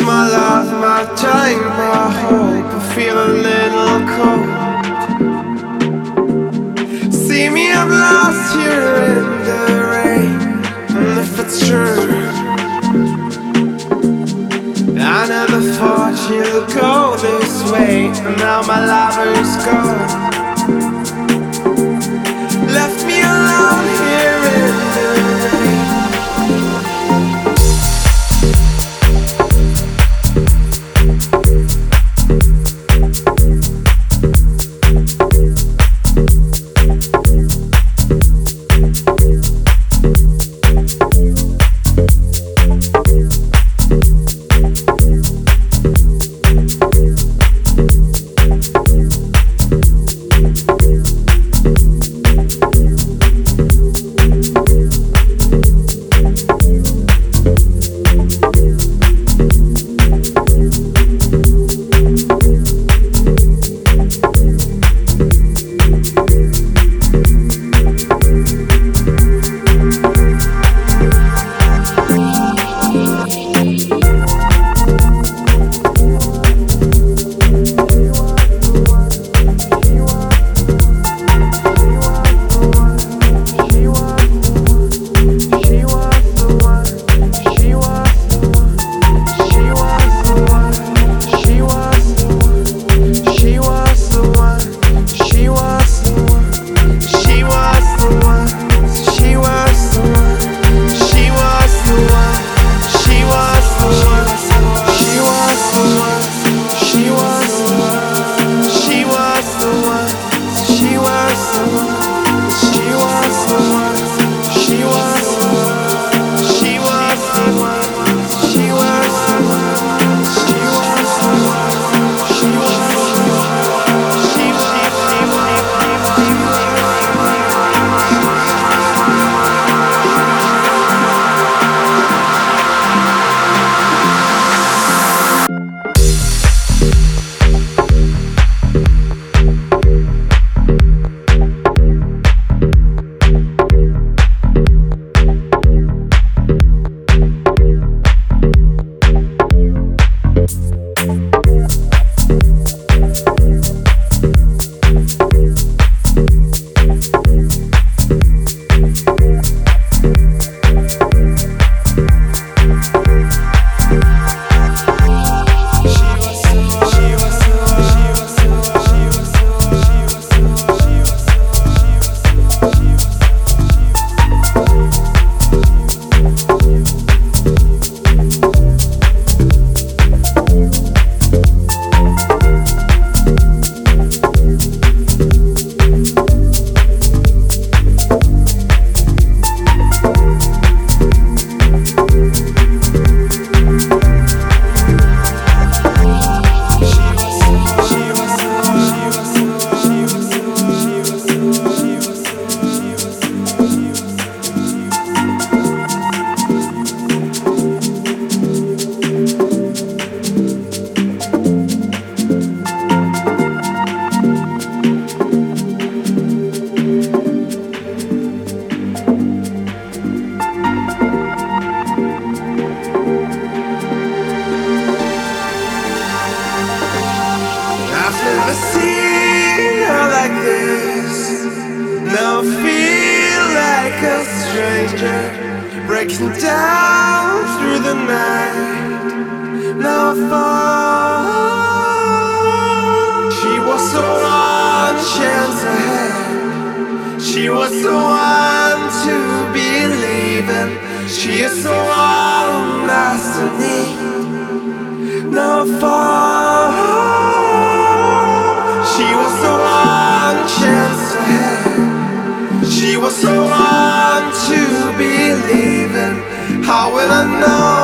my life, my time, my hope. I feel a little cold. See me, I'm lost here in the rain. And if it's true, I never thought you'd go this way. And now my lover is gone. Left me I've never seen her like this. Now I feel like a stranger breaking down through the night. Now I fall. She was the one chance I had. She was the one to believe in. She is the one I still need. Now I fall. so hard to believe in. How will I know?